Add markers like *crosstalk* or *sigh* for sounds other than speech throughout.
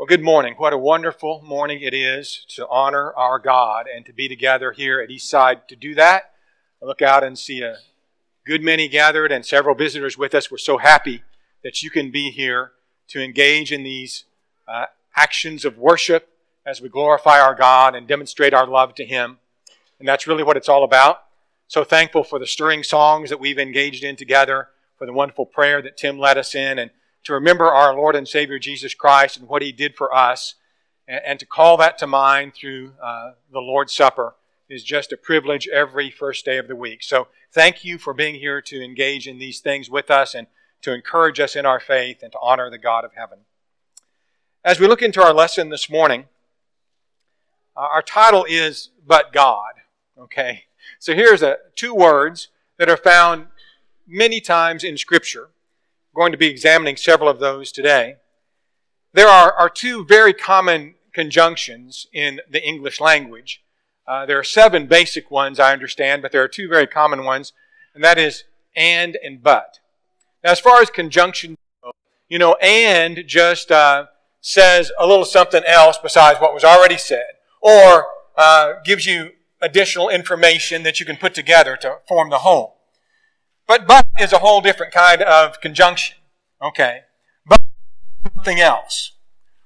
Well, good morning. What a wonderful morning it is to honor our God and to be together here at Eastside to do that. I look out and see a good many gathered and several visitors with us. We're so happy that you can be here to engage in these uh, actions of worship as we glorify our God and demonstrate our love to Him. And that's really what it's all about. So thankful for the stirring songs that we've engaged in together, for the wonderful prayer that Tim led us in, and to remember our Lord and Savior Jesus Christ and what He did for us, and, and to call that to mind through uh, the Lord's Supper is just a privilege every first day of the week. So thank you for being here to engage in these things with us and to encourage us in our faith and to honor the God of heaven. As we look into our lesson this morning, uh, our title is But God. Okay? So here's a, two words that are found many times in Scripture going to be examining several of those today. There are, are two very common conjunctions in the English language. Uh, there are seven basic ones, I understand, but there are two very common ones, and that is and and but. Now, as far as conjunctions you know, and just uh, says a little something else besides what was already said, or uh, gives you additional information that you can put together to form the whole. But but is a whole different kind of conjunction. Okay. But something else.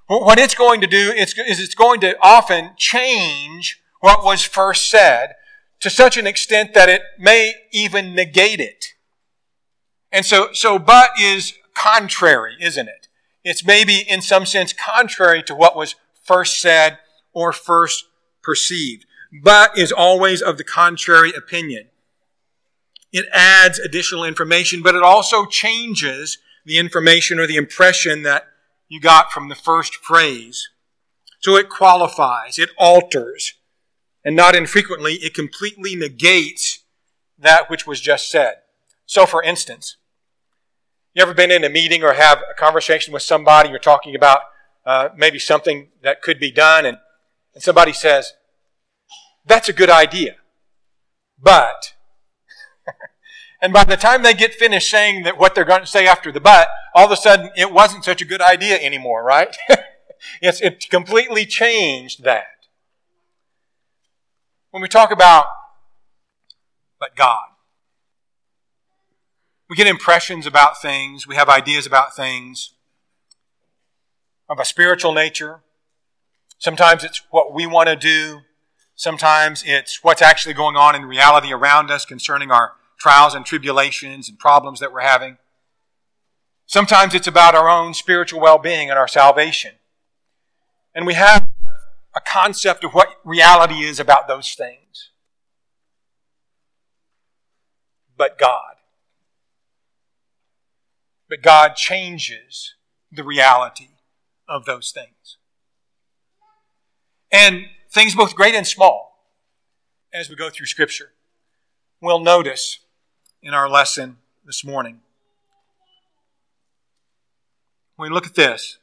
What it's going to do is it's going to often change what was first said to such an extent that it may even negate it. And so, so but is contrary, isn't it? It's maybe in some sense contrary to what was first said or first perceived. But is always of the contrary opinion. It adds additional information, but it also changes the information or the impression that you got from the first phrase. So it qualifies, it alters, and not infrequently, it completely negates that which was just said. So, for instance, you ever been in a meeting or have a conversation with somebody, you're talking about uh, maybe something that could be done, and, and somebody says, That's a good idea, but and by the time they get finished saying that what they're going to say after the but, all of a sudden it wasn't such a good idea anymore, right? *laughs* it's, it completely changed that. When we talk about but God, we get impressions about things, we have ideas about things of a spiritual nature. Sometimes it's what we want to do. Sometimes it's what's actually going on in reality around us concerning our trials and tribulations and problems that we're having. Sometimes it's about our own spiritual well being and our salvation. And we have a concept of what reality is about those things. But God. But God changes the reality of those things. And things both great and small, as we go through Scripture, we'll notice in our lesson this morning. When we look at this,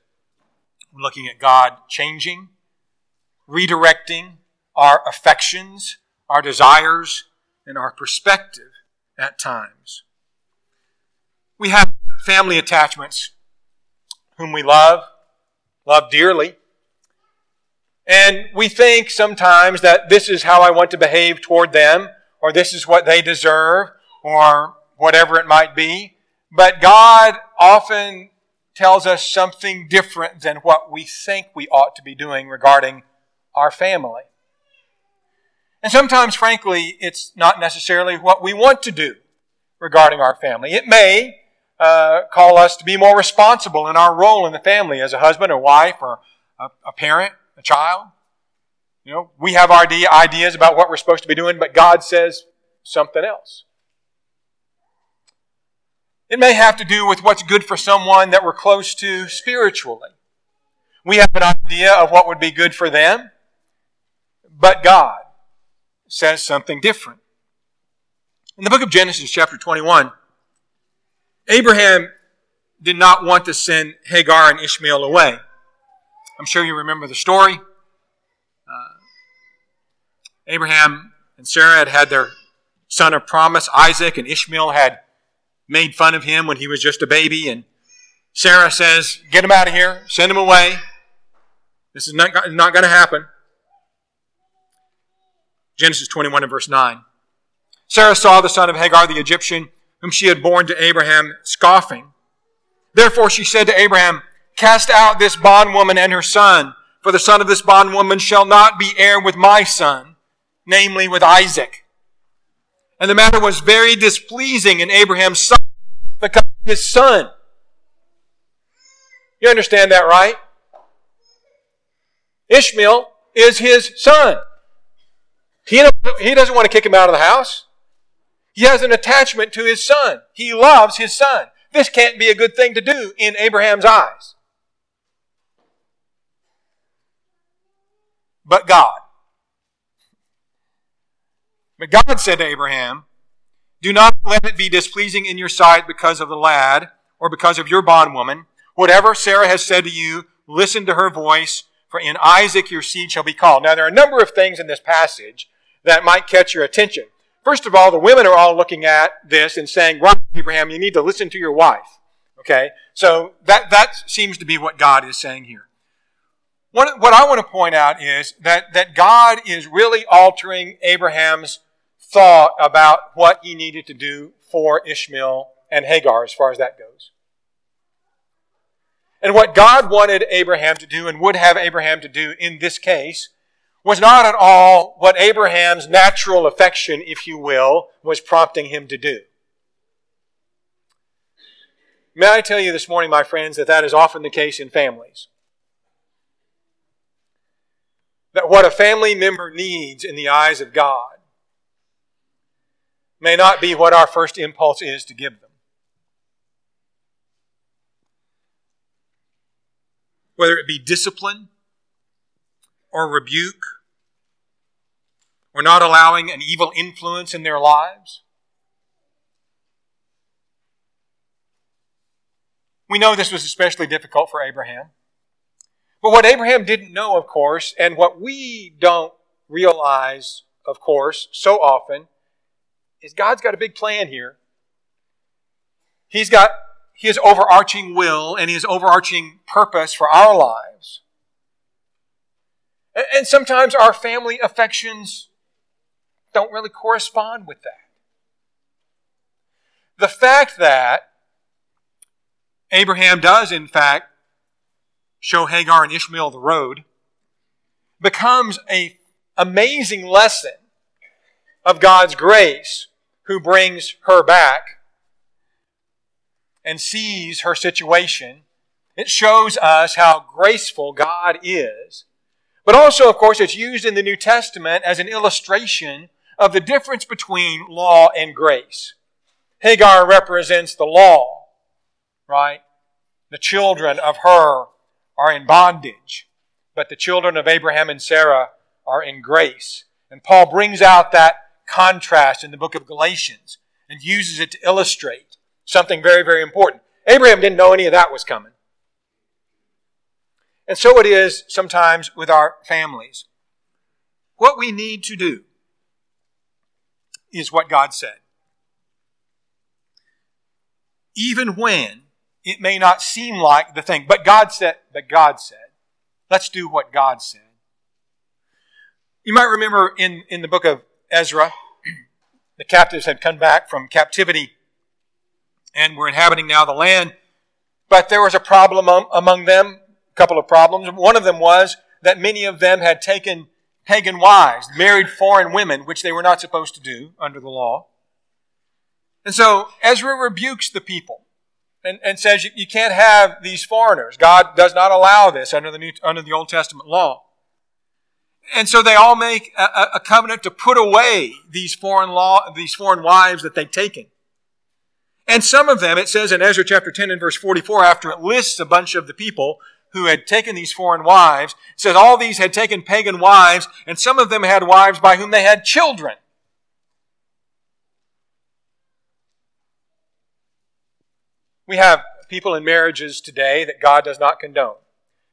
we're looking at God changing, redirecting our affections, our desires, and our perspective at times. We have family attachments whom we love, love dearly. And we think sometimes that this is how I want to behave toward them, or this is what they deserve, or whatever it might be. But God often tells us something different than what we think we ought to be doing regarding our family. And sometimes, frankly, it's not necessarily what we want to do regarding our family. It may uh, call us to be more responsible in our role in the family as a husband or wife or a, a parent, a child. You know, we have our ideas about what we're supposed to be doing, but God says something else. It may have to do with what's good for someone that we're close to spiritually. We have an idea of what would be good for them, but God says something different. In the book of Genesis, chapter 21, Abraham did not want to send Hagar and Ishmael away. I'm sure you remember the story. Uh, Abraham and Sarah had had their son of promise, Isaac, and Ishmael had made fun of him when he was just a baby. And Sarah says, Get him out of here, send him away. This is not, not going to happen. Genesis 21 and verse 9. Sarah saw the son of Hagar the Egyptian, whom she had borne to Abraham, scoffing. Therefore she said to Abraham, Cast out this bondwoman and her son, for the son of this bondwoman shall not be heir with my son, namely with Isaac. And the matter was very displeasing in Abraham's son because his son. You understand that, right? Ishmael is his son. He, he doesn't want to kick him out of the house. He has an attachment to his son. He loves his son. This can't be a good thing to do in Abraham's eyes. But God. But God said to Abraham, Do not let it be displeasing in your sight because of the lad or because of your bondwoman. Whatever Sarah has said to you, listen to her voice, for in Isaac your seed shall be called. Now, there are a number of things in this passage that might catch your attention. First of all, the women are all looking at this and saying, right, Abraham, you need to listen to your wife. Okay? So that, that seems to be what God is saying here. What, what I want to point out is that, that God is really altering Abraham's thought about what he needed to do for Ishmael and Hagar as far as that goes. And what God wanted Abraham to do and would have Abraham to do in this case was not at all what Abraham's natural affection, if you will, was prompting him to do. May I tell you this morning, my friends, that that is often the case in families. That what a family member needs in the eyes of God may not be what our first impulse is to give them. Whether it be discipline, or rebuke or not allowing an evil influence in their lives. We know this was especially difficult for Abraham. But what Abraham didn't know, of course, and what we don't realize, of course, so often, is God's got a big plan here. He's got his overarching will and his overarching purpose for our lives. And sometimes our family affections don't really correspond with that. The fact that Abraham does, in fact, show Hagar and Ishmael the road becomes an amazing lesson of God's grace who brings her back and sees her situation. It shows us how graceful God is but also, of course, it's used in the New Testament as an illustration of the difference between law and grace. Hagar represents the law, right? The children of her are in bondage, but the children of Abraham and Sarah are in grace. And Paul brings out that contrast in the book of Galatians and uses it to illustrate something very, very important. Abraham didn't know any of that was coming. And so it is sometimes with our families. What we need to do is what God said. Even when it may not seem like the thing, but God said, but God said, let's do what God said. You might remember in, in the book of Ezra, the captives had come back from captivity and were inhabiting now the land, but there was a problem among them a couple of problems. One of them was that many of them had taken pagan wives, married foreign women, which they were not supposed to do under the law. And so Ezra rebukes the people and, and says you, you can't have these foreigners. God does not allow this under the, New, under the Old Testament law. And so they all make a, a covenant to put away these foreign law, these foreign wives that they've taken. And some of them, it says in Ezra chapter 10 and verse 44, after it lists a bunch of the people, who had taken these foreign wives. It says all these had taken pagan wives, and some of them had wives by whom they had children. We have people in marriages today that God does not condone.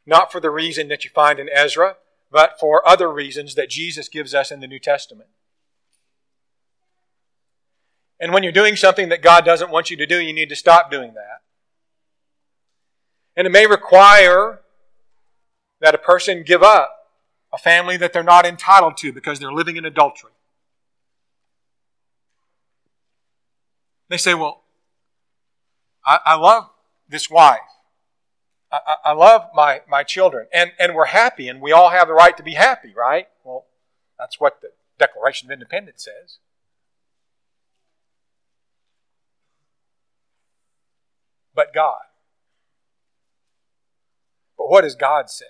Not for the reason that you find in Ezra, but for other reasons that Jesus gives us in the New Testament. And when you're doing something that God doesn't want you to do, you need to stop doing that. And it may require that a person give up a family that they're not entitled to because they're living in adultery. They say, Well, I, I love this wife. I, I, love my, my children. And, and we're happy, and we all have the right to be happy, right? Well, that's what the Declaration of Independence says. But God. But what has God said?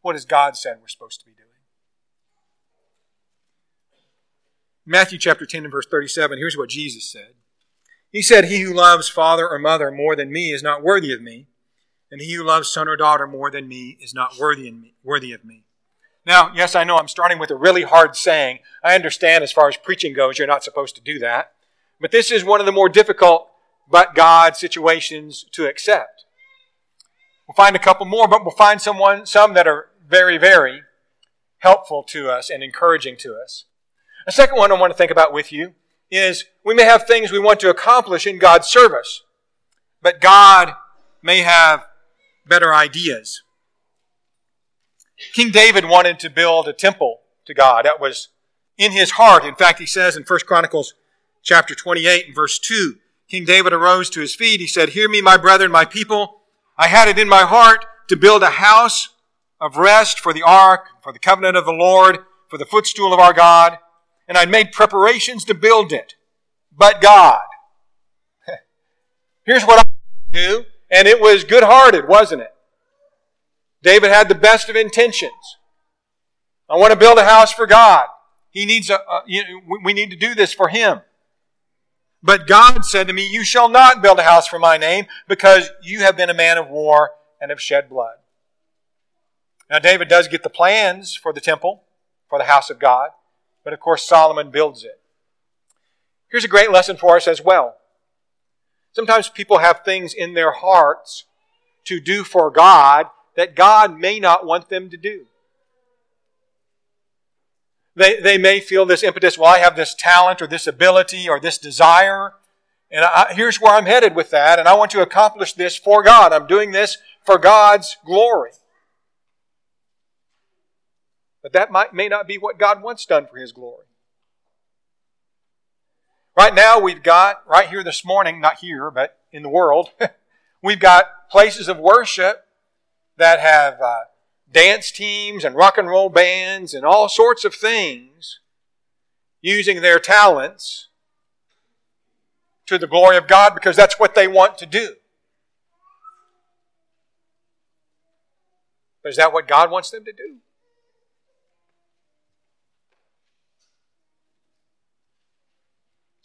What has God said we're supposed to be doing? Matthew chapter 10 and verse 37, here's what Jesus said. He said, He who loves father or mother more than me is not worthy of me, and he who loves son or daughter more than me is not worthy, me, worthy of me. Now, yes, I know I'm starting with a really hard saying. I understand as far as preaching goes, you're not supposed to do that. But this is one of the more difficult but God situations to accept. We'll find a couple more, but we'll find someone, some that are very, very helpful to us and encouraging to us. A second one I want to think about with you is we may have things we want to accomplish in God's service, but God may have better ideas. King David wanted to build a temple to God. That was in his heart. In fact, he says in 1 Chronicles chapter 28 and verse 2, King David arose to his feet. He said, Hear me, my brethren, my people. I had it in my heart to build a house of rest for the ark, for the covenant of the Lord, for the footstool of our God and I'd made preparations to build it. But God. *laughs* Here's what I do, and it was good hearted, wasn't it? David had the best of intentions. I want to build a house for God. He needs a, a you know, we need to do this for him. But God said to me, You shall not build a house for my name because you have been a man of war and have shed blood. Now, David does get the plans for the temple, for the house of God. But of course, Solomon builds it. Here's a great lesson for us as well. Sometimes people have things in their hearts to do for God that God may not want them to do. They, they may feel this impetus, well, I have this talent or this ability or this desire, and I, here's where I'm headed with that, and I want to accomplish this for God. I'm doing this for God's glory. But that might, may not be what God wants done for His glory. Right now, we've got, right here this morning, not here, but in the world, *laughs* we've got places of worship that have uh, dance teams and rock and roll bands and all sorts of things using their talents to the glory of God because that's what they want to do. But is that what God wants them to do?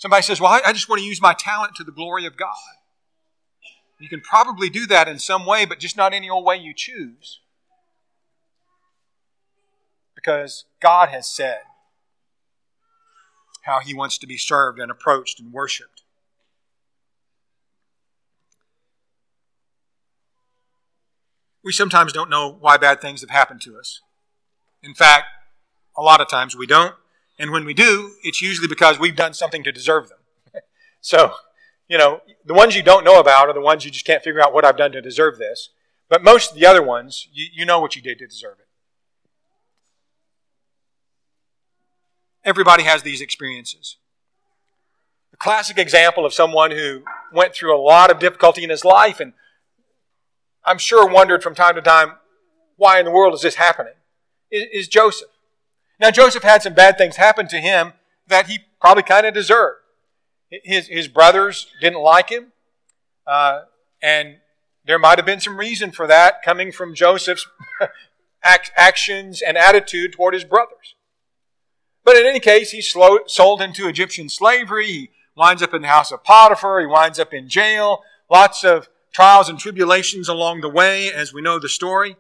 Somebody says, Well, I, just want to use my talent to the glory of God. You can probably do that in some way, but just not any old way you choose. Because God has said how He wants to be served and approached and worshiped. We sometimes don't know why bad things have happened to us. In fact, a lot of times we don't. And when we do, it's usually because we've done something to deserve them. *laughs* so, you know, the ones you don't know about are the ones you just can't figure out what I've done to deserve this. But most of the other ones, you, you know what you did to deserve it. Everybody has these experiences. A classic example of someone who went through a lot of difficulty in his life and I'm sure wondered from time to time, why in the world is this happening? Is, is Joseph. Now, Joseph had some bad things happen to him that he probably kind of deserved. His, his brothers didn't like him, uh, and there might have been some reason for that coming from Joseph's *laughs* actions and attitude toward his brothers. But in any case, he's slow, sold into Egyptian slavery. He winds up in the house of Potiphar. He winds up in jail. Lots of trials and tribulations along the way, as we know the story.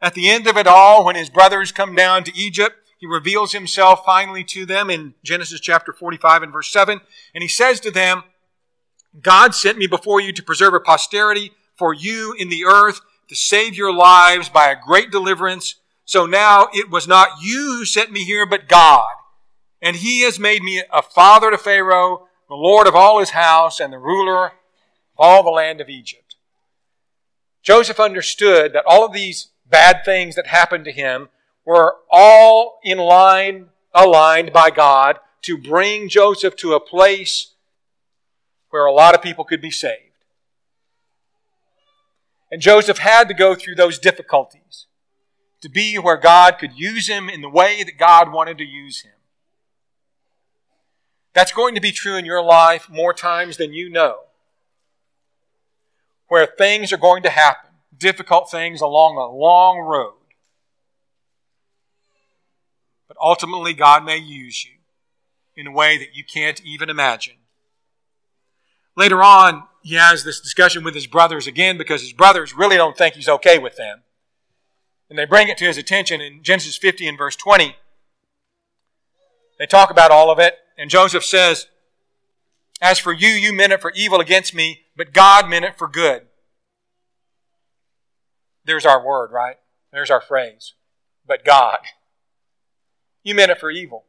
At the end of it all, when his brothers come down to Egypt, he reveals himself finally to them in Genesis chapter 45 and verse 7. And he says to them, God sent me before you to preserve a posterity for you in the earth to save your lives by a great deliverance. So now it was not you who sent me here, but God. And he has made me a father to Pharaoh, the Lord of all his house, and the ruler of all the land of Egypt. Joseph understood that all of these bad things that happened to him were all in line, aligned by God to bring Joseph to a place where a lot of people could be saved. And Joseph had to go through those difficulties to be where God could use him in the way that God wanted to use him. That's going to be true in your life more times than you know. Where things are going to happen, difficult things along a long road. But ultimately, God may use you in a way that you can't even imagine. Later on, he has this discussion with his brothers again because his brothers really don't think he's okay with them. And they bring it to his attention in Genesis 50 and verse 20. They talk about all of it, and Joseph says, As for you, you meant it for evil against me, but God meant it for good. There's our word, right? There's our phrase. But God. You meant it for evil,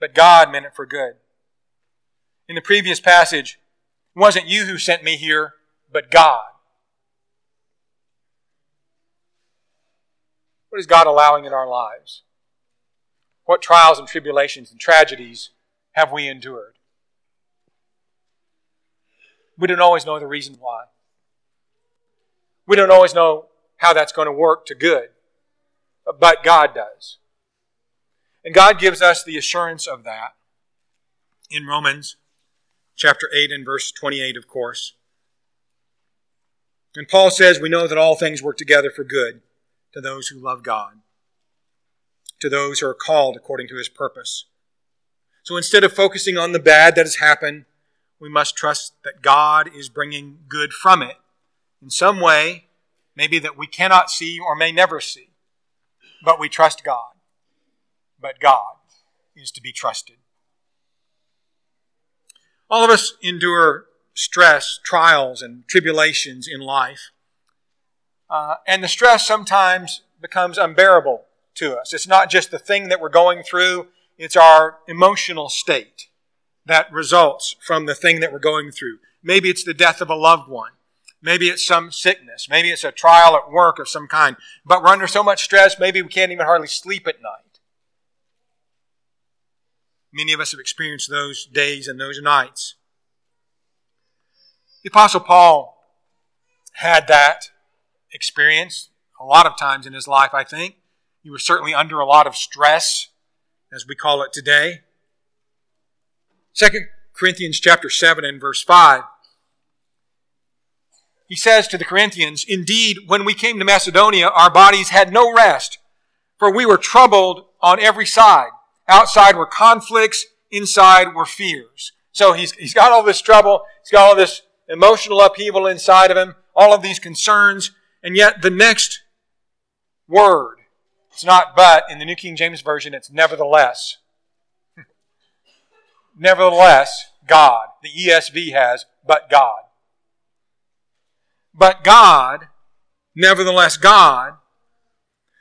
but God meant it for good. In the previous passage, it wasn't you who sent me here, but God. What is God allowing in our lives? What trials and tribulations and tragedies have we endured? We don't always know the reason why. We don't always know how that's going to work to good, but God does. And God gives us the assurance of that in Romans chapter 8 and verse 28, of course. And Paul says, We know that all things work together for good to those who love God, to those who are called according to his purpose. So instead of focusing on the bad that has happened, we must trust that God is bringing good from it in some way, maybe that we cannot see or may never see. But we trust God. But God is to be trusted. All of us endure stress, trials, and tribulations in life. Uh, and the stress sometimes becomes unbearable to us. It's not just the thing that we're going through, it's our emotional state that results from the thing that we're going through. Maybe it's the death of a loved one. Maybe it's some sickness. Maybe it's a trial at work of some kind. But we're under so much stress, maybe we can't even hardly sleep at night. Many of us have experienced those days and those nights. The Apostle Paul had that experience a lot of times in his life, I think. He was certainly under a lot of stress, as we call it today. 2 Corinthians chapter 7 and verse 5. He says to the Corinthians, Indeed, when we came to Macedonia, our bodies had no rest, for we were troubled on every side. Outside were conflicts, inside were fears. So he's, he's got all this trouble, he's got all this emotional upheaval inside of him, all of these concerns, and yet the next word, it's not but in the New King James Version, it's nevertheless. *laughs* nevertheless, God. The ESV has, but God. But God, nevertheless God,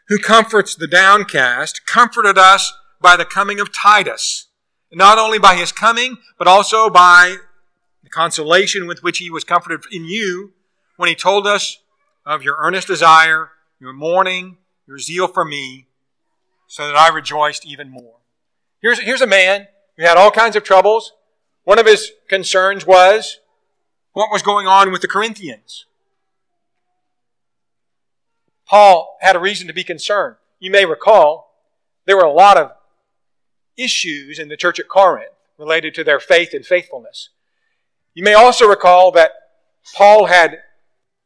who comforts the downcast, comforted us by the coming of Titus. Not only by his coming, but also by the consolation with which he was comforted in you when he told us of your earnest desire, your mourning, your zeal for me, so that I rejoiced even more. Here's, here's a man who had all kinds of troubles. One of his concerns was what was going on with the Corinthians. Paul had a reason to be concerned. You may recall there were a lot of issues in the church at Corinth related to their faith and faithfulness. You may also recall that Paul had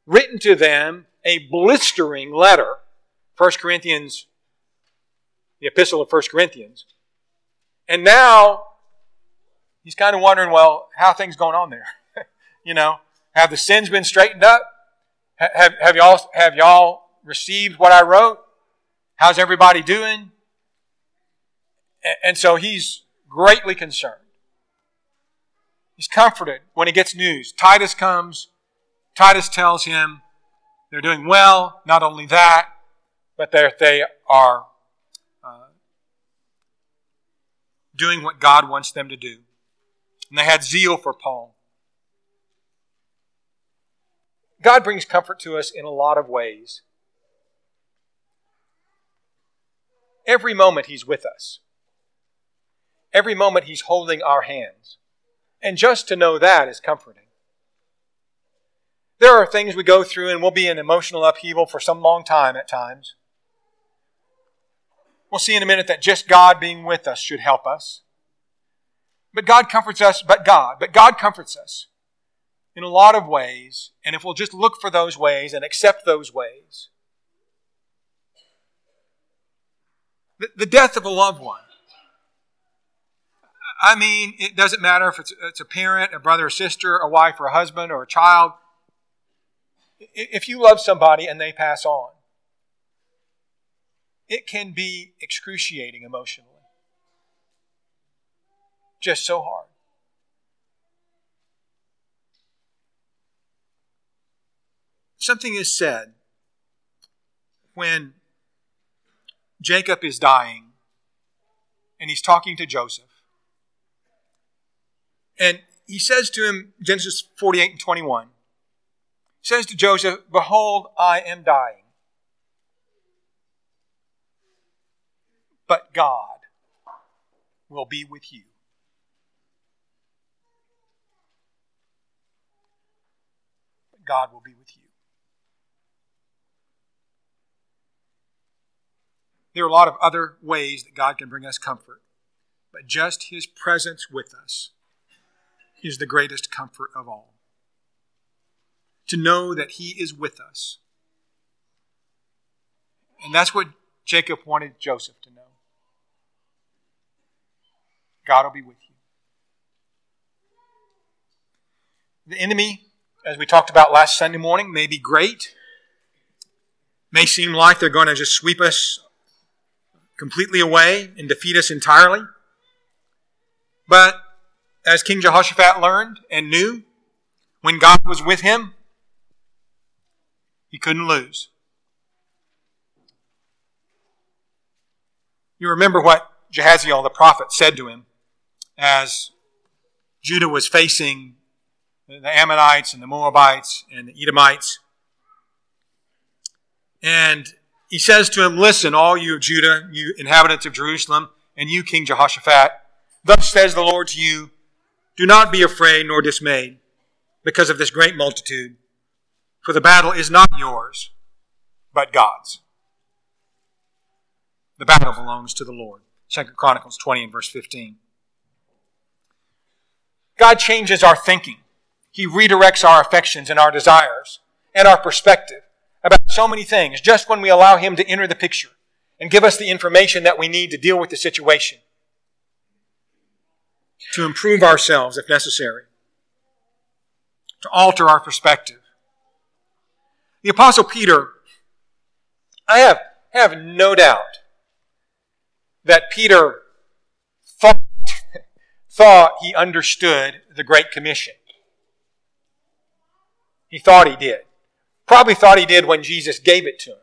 written to them a blistering letter, 1 Corinthians, the epistle of 1 Corinthians. And now he's kind of wondering, well, how things going on there? *laughs* you know, have the sins been straightened up? Have, have, y'all, have y'all received what I wrote? How's everybody doing? And so he's greatly concerned. He's comforted when he gets news. Titus comes. Titus tells him they're doing well. Not only that, but they are uh, doing what God wants them to do. And they had zeal for Paul. God brings comfort to us in a lot of ways. Every moment He's with us. Every moment He's holding our hands. And just to know that is comforting. There are things we go through and we'll be in emotional upheaval for some long time at times. We'll see in a minute that just God being with us should help us. But God comforts us, but God, but God comforts us in a lot of ways. And if we'll just look for those ways and accept those ways, the, the death of a loved one. I mean, it doesn't matter if it's, it's a parent, a brother, a sister, a wife, or a husband, or a child. If you love somebody and they pass on, it can be excruciating emotionally. Just so hard. Something is said when Jacob is dying and he's talking to Joseph. And he says to him, Genesis 48 and 21, says to Joseph, Behold, I am dying. But God will be with you. God will be with you. There are a lot of other ways that God can bring us comfort, but just His presence with us is the greatest comfort of all. To know that He is with us. And that's what Jacob wanted Joseph to know. God will be with you. The enemy, as we talked about last Sunday morning, may be great, may seem like they're going to just sweep us completely away and defeat us entirely. But as King Jehoshaphat learned and knew, when God was with him, he couldn't lose. You remember what Jahaziel the prophet said to him as Judah was facing the Ammonites and the Moabites and the Edomites. And he says to him, Listen, all you of Judah, you inhabitants of Jerusalem, and you, King Jehoshaphat, thus says the Lord to you, Do not be afraid nor dismayed because of this great multitude, for the battle is not yours, but God's. The battle belongs to the Lord. Second Chronicles 20 and verse 15. God changes our thinking. He redirects our affections and our desires and our perspective about so many things just when we allow Him to enter the picture and give us the information that we need to deal with the situation, to improve ourselves if necessary, to alter our perspective. The Apostle Peter, I have, have no doubt that Peter thought, thought he understood the Great Commission. He thought he did. Probably thought he did when Jesus gave it to him.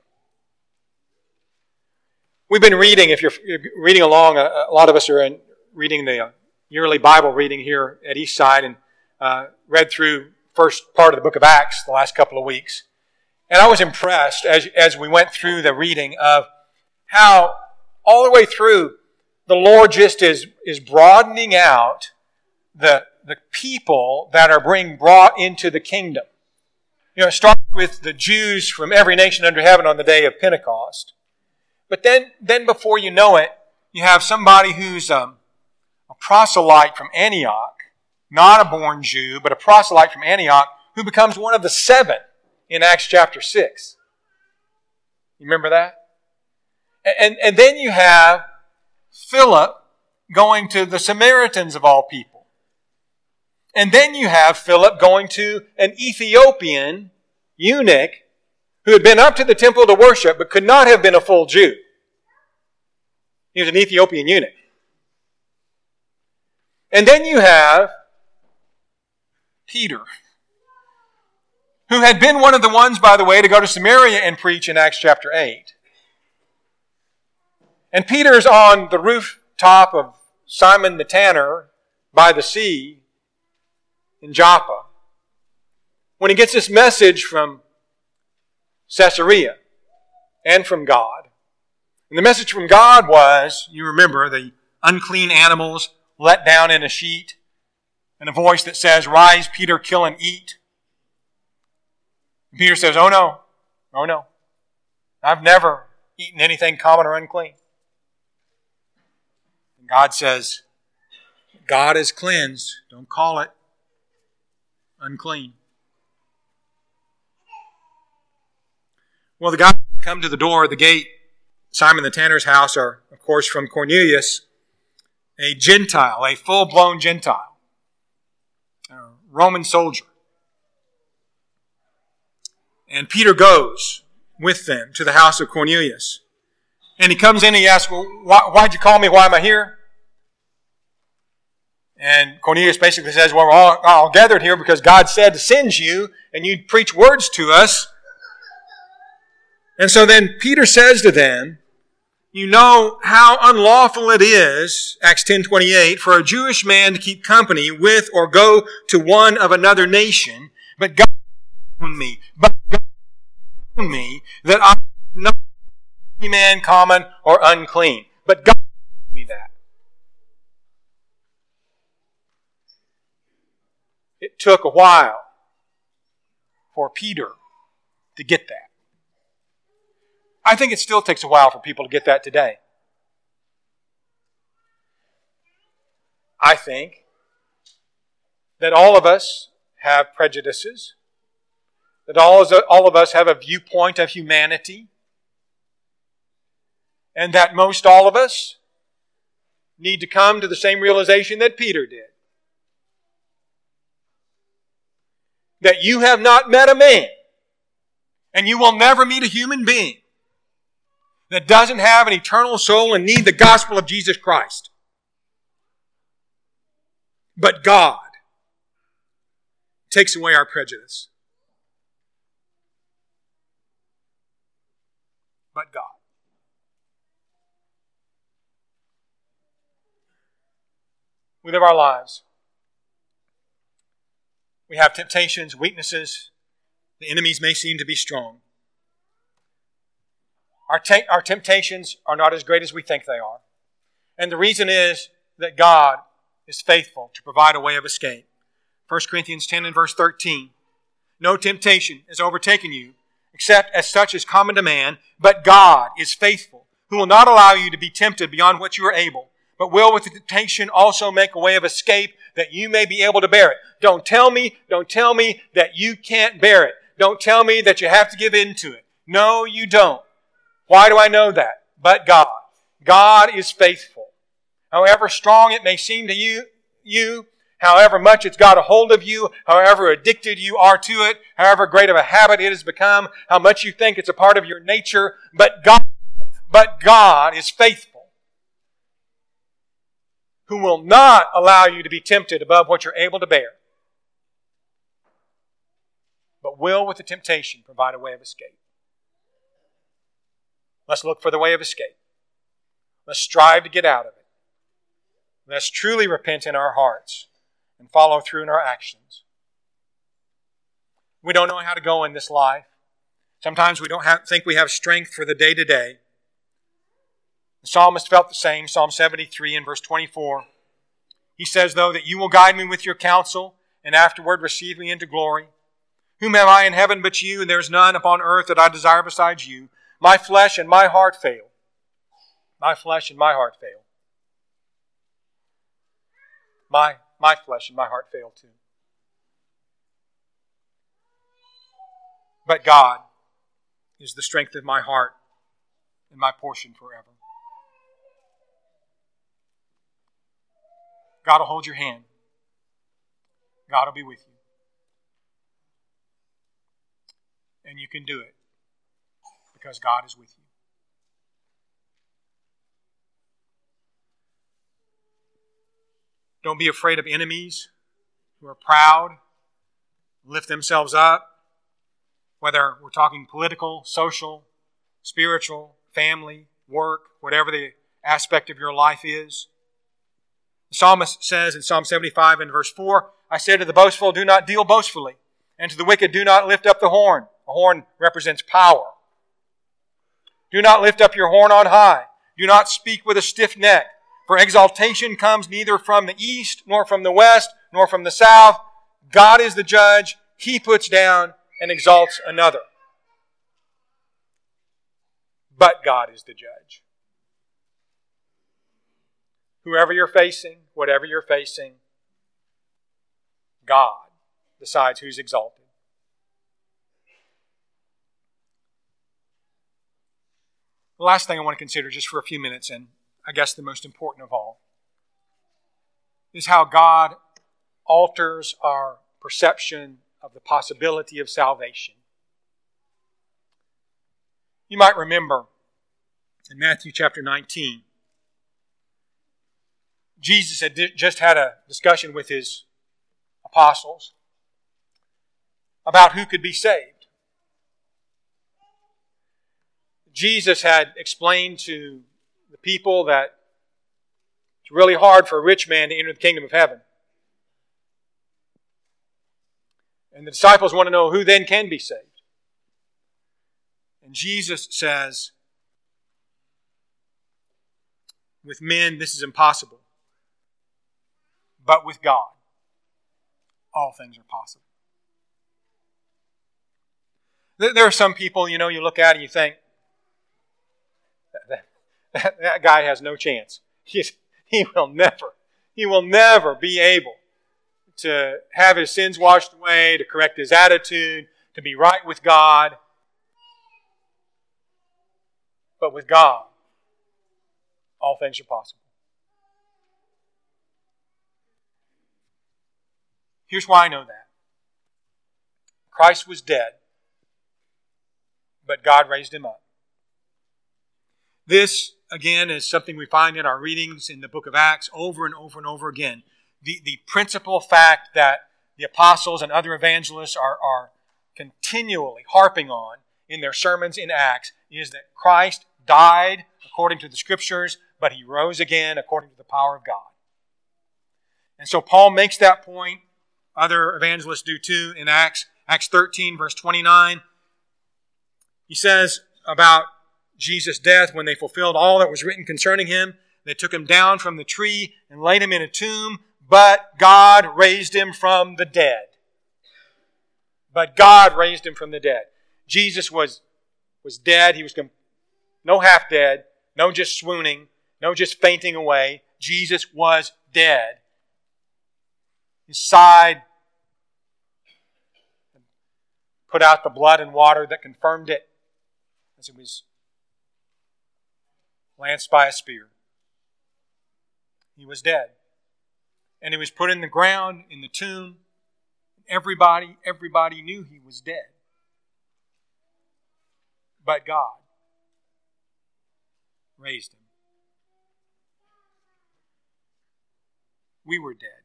We've been reading, if you're reading along, a, lot of us are in, reading the uh, yearly Bible reading here at Eastside and uh, read through first part of the book of Acts the last couple of weeks. And I was impressed as, as we went through the reading of how all the way through the Lord just is, is broadening out the, the people that are being brought into the kingdom. You know, it starts with the Jews from every nation under heaven on the day of Pentecost. But then, then before you know it, you have somebody who's um, a proselyte from Antioch, not a born Jew, but a proselyte from Antioch, who becomes one of the seven in Acts chapter 6. You remember that? And, and then you have Philip going to the Samaritans of all people. And then you have Philip going to an Ethiopian eunuch who had been up to the temple to worship but could not have been a full Jew. He was an Ethiopian eunuch. And then you have Peter, who had been one of the ones, by the way, to go to Samaria and preach in Acts chapter 8. And Peter's on the rooftop of Simon the tanner by the sea in Joppa when he gets this message from Caesarea and from God. And the message from God was, you remember, the unclean animals let down in a sheet, and a voice that says, Rise, Peter, kill and eat. And Peter says, Oh no, oh no. I've never eaten anything common or unclean. And God says, God is cleansed. Don't call it unclean. Well, the guys come to the door, of the gate, Simon the tanner's house, are, of course, from Cornelius, a Gentile, a full blown Gentile, a Roman soldier. And Peter goes with them to the house of Cornelius. And he comes in and he asks, Well, why, why'd you call me? Why am I here? And Cornelius basically says, Well, we're all, all gathered here because God said to send you, and you preach words to us. And so then Peter says to them, You know how unlawful it is, Acts 10 28, for a Jewish man to keep company with or go to one of another nation, but God shown me, but God shown me that I am not any man common or unclean. But God told me that. It took a while for Peter to get that. I think it still takes a while for people to get that today. I think that all of us have prejudices, that all, all of us have a viewpoint of humanity, and that most all of us need to come to the same realization that Peter did. that you have not met a man, and you will never meet a human being that doesn't have an eternal soul and need the gospel of Jesus Christ. But God takes away our prejudice. But God. We live our lives we have temptations, weaknesses. The enemies may seem to be strong. Our, te- our temptations are not as great as we think they are. And the reason is that God is faithful to provide a way of escape. 1 Corinthians 10 and verse 13. No temptation has overtaken you, except as such is common to man, but God is faithful, who will not allow you to be tempted beyond what you are able, but will with the temptation also make a way of escape that you may be able to bear it. Don't tell me, don't tell me that you can't bear it. Don't tell me that you have to give in to it. No, you don't. Why do I know that? But God. God is faithful. However strong it may seem to you, you, however much it's got a hold of you, however addicted you are to it, however great of a habit it has become, how much you think it's a part of your nature, but God, but God is faithful who will not allow you to be tempted above what you're able to bear, but will, with the temptation, provide a way of escape. Let's look for the way of escape. Let's strive to get out of it. Let's truly repent in our hearts and follow through in our actions. We don't know how to go in this life. Sometimes we don't have, think we have strength for the day to day. The psalmist felt the same, Psalm 73 and verse 24. He says, though, that you will guide me with your counsel and afterward receive me into glory. Whom have I in heaven but you, and there is none upon earth that I desire besides you. My flesh and my heart fail. My flesh and my heart fail. My, my flesh and my heart fail too. But God is the strength of my heart and my portion forever. God will hold your hand. God will be with you. And you can do it because God is with you. Don't be afraid of enemies who are proud, lift themselves up, whether we're talking political, social, spiritual, family, work, whatever the aspect of your life is. The psalmist says in Psalm 75 and verse 4, I say to the boastful, do not deal boastfully, And to the wicked, do not lift up the horn. The horn represents power. Do not lift up your horn on high. Do not speak with a stiff neck. For exaltation comes neither from the east, nor from the west, nor from the south. God is the judge. He puts down and exalts another. But God is the judge. Whoever you're facing, whatever you're facing, God decides who's exalted. The last thing I want to consider, just for a few minutes, and I guess the most important of all, is how God alters our perception of the possibility of salvation. You might remember in Matthew chapter 19, Jesus had just had a discussion with his apostles about who could be saved. Jesus had explained to the people that it's really hard for a rich man to enter the kingdom of heaven. And the disciples want to know who then can be saved. And Jesus says, with men, this is impossible. But with God, all things are possible. There are some people, you know, you look at and you think, that, *laughs* that, guy has no chance. He's, he will never, he will never be able to have his sins washed away, to correct his attitude, to be right with God. But with God, all things are possible. Here's why I know that Christ was dead, but God raised him up. This, again, is something we find in our readings in the book of Acts over and over and over again. The, the principal fact that the apostles and other evangelists are, are continually harping on in their sermons in Acts is that Christ died according to the scriptures, but he rose again according to the power of God. And so Paul makes that point other evangelists do too in Acts, Acts 13, verse 29. He says about Jesus' death, when they fulfilled all that was written concerning him, they took him down from the tree and laid him in a tomb, but God raised him from the dead. But God raised him from the dead. Jesus was, was dead. He was no half dead, no just swooning, no just fainting away. Jesus was dead his side, put out the blood and water that confirmed it as it was lanced by a spear. He was dead. And he was put in the ground, in the tomb. Everybody, everybody knew he was dead. But God raised him. We were dead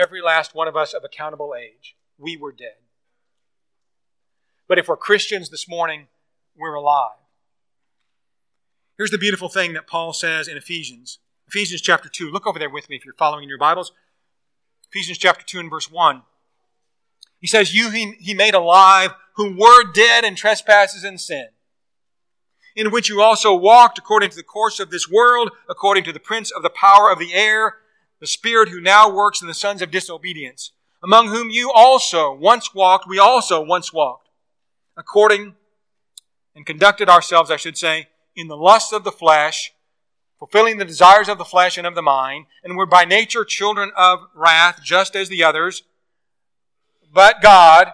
every last one of us of accountable age. We were dead. But if we're Christians this morning, we're alive. Here's the beautiful thing that Paul says in Ephesians. Ephesians chapter 2. Look over there with me if you're following in your Bibles. Ephesians chapter 2 and verse 1. He says, You he, he made alive who were dead in trespasses and sin, in which you also walked according to the course of this world, according to the prince of the power of the air the Spirit who now works in the sons of disobedience, among whom you also once walked, we also once walked, according and conducted ourselves, I should say, in the lusts of the flesh, fulfilling the desires of the flesh and of the mind, and were by nature children of wrath, just as the others. But God,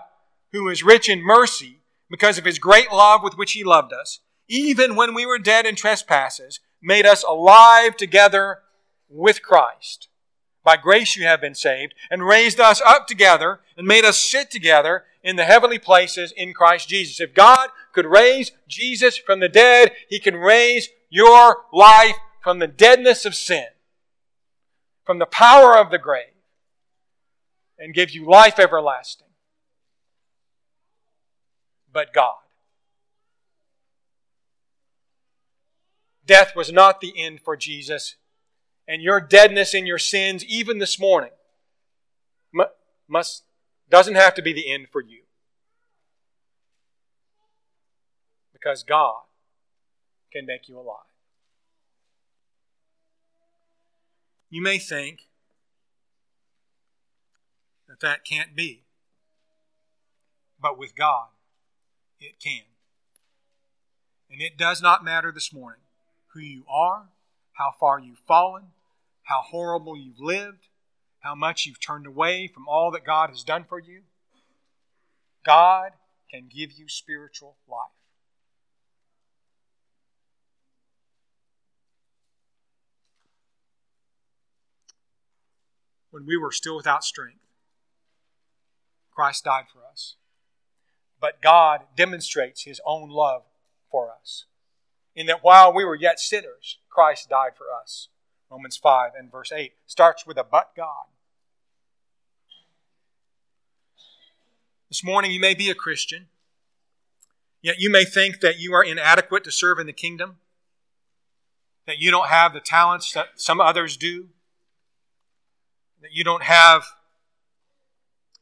who is rich in mercy, because of his great love with which he loved us, even when we were dead in trespasses, made us alive together with Christ. By grace you have been saved, and raised us up together, and made us sit together in the heavenly places in Christ Jesus. If God could raise Jesus from the dead, He can raise your life from the deadness of sin, from the power of the grave, and give you life everlasting. But God. Death was not the end for Jesus and your deadness in your sins, even this morning, must doesn't have to be the end for you. Because God can make you alive. You may think that that can't be, but with God, it can. And it does not matter this morning who you are, how far you've fallen, how horrible you've lived, how much you've turned away from all that God has done for you. God can give you spiritual life. When we were still without strength, Christ died for us. But God demonstrates his own love for us. In that while we were yet sinners, Christ died for us. Romans 5 and verse 8 starts with a but God. This morning you may be a Christian, yet you may think that you are inadequate to serve in the kingdom, that you don't have the talents that some others do, that you don't have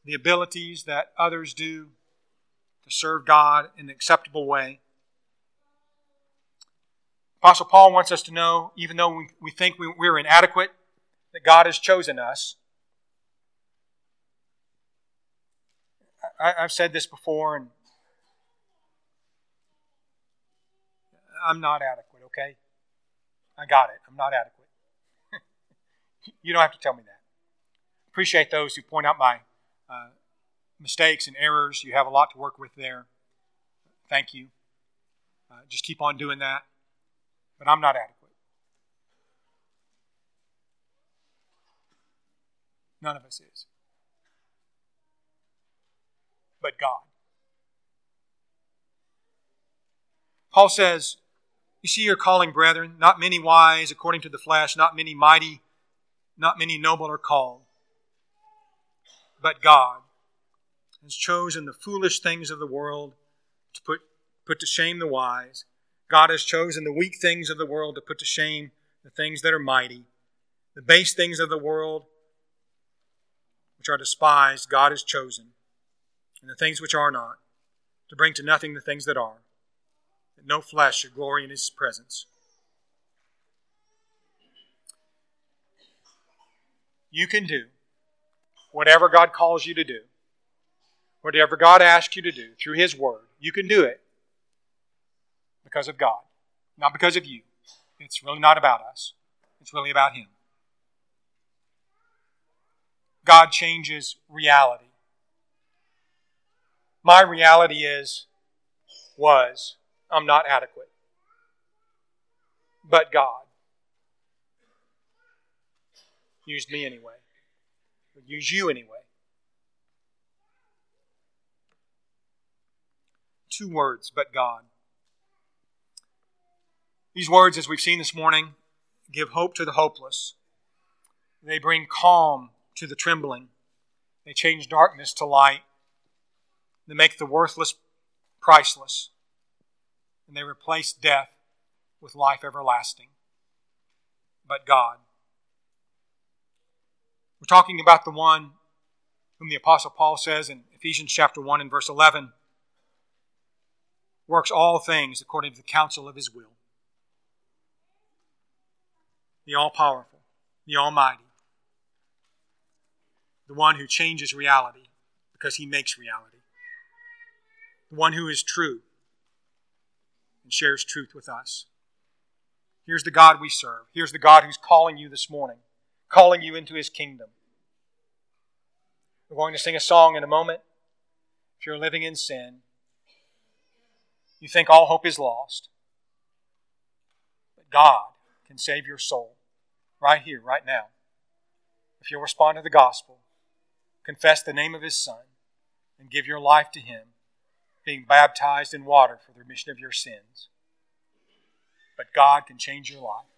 the abilities that others do to serve God in an acceptable way. Apostle Paul wants us to know, even though we, we think we, we're inadequate, that God has chosen us. I, I've said this before, and I'm not adequate, okay? I got it. I'm not adequate. *laughs* you don't have to tell me that. Appreciate those who point out my uh, mistakes and errors. You have a lot to work with there. Thank you. Uh, just keep on doing that. But I'm not adequate. None of us is. But God. Paul says, You see your calling, brethren, not many wise according to the flesh, not many mighty, not many noble are called. But God has chosen the foolish things of the world to put, put to shame the wise. God has chosen the weak things of the world to put to shame the things that are mighty. The base things of the world, which are despised, God has chosen. And the things which are not, to bring to nothing the things that are, that no flesh should glory in his presence. You can do whatever God calls you to do, whatever God asks you to do through His Word, you can do it because of God, not because of you. It's really not about us, it's really about Him. God changes reality. My reality is, was, I'm not adequate. But God used me anyway use you anyway. Two words, but God. These words, as we've seen this morning, give hope to the hopeless. They bring calm to the trembling. They change darkness to light. They make the worthless priceless. And they replace death with life everlasting. But God. We're talking about the one whom the Apostle Paul says in Ephesians chapter 1 and verse 11 works all things according to the counsel of his will. The all powerful, the almighty, the one who changes reality because he makes reality, the one who is true and shares truth with us. Here's the God we serve. Here's the God who's calling you this morning calling you into his kingdom. We're going to sing a song in a moment. If you're living in sin, you think all hope is lost. But God can save your soul right here, right now. If you'll respond to the gospel, confess the name of his Son, and give your life to him, being baptized in water for the remission of your sins. But God can change your life.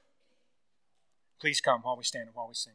Please come while we stand and while we sing.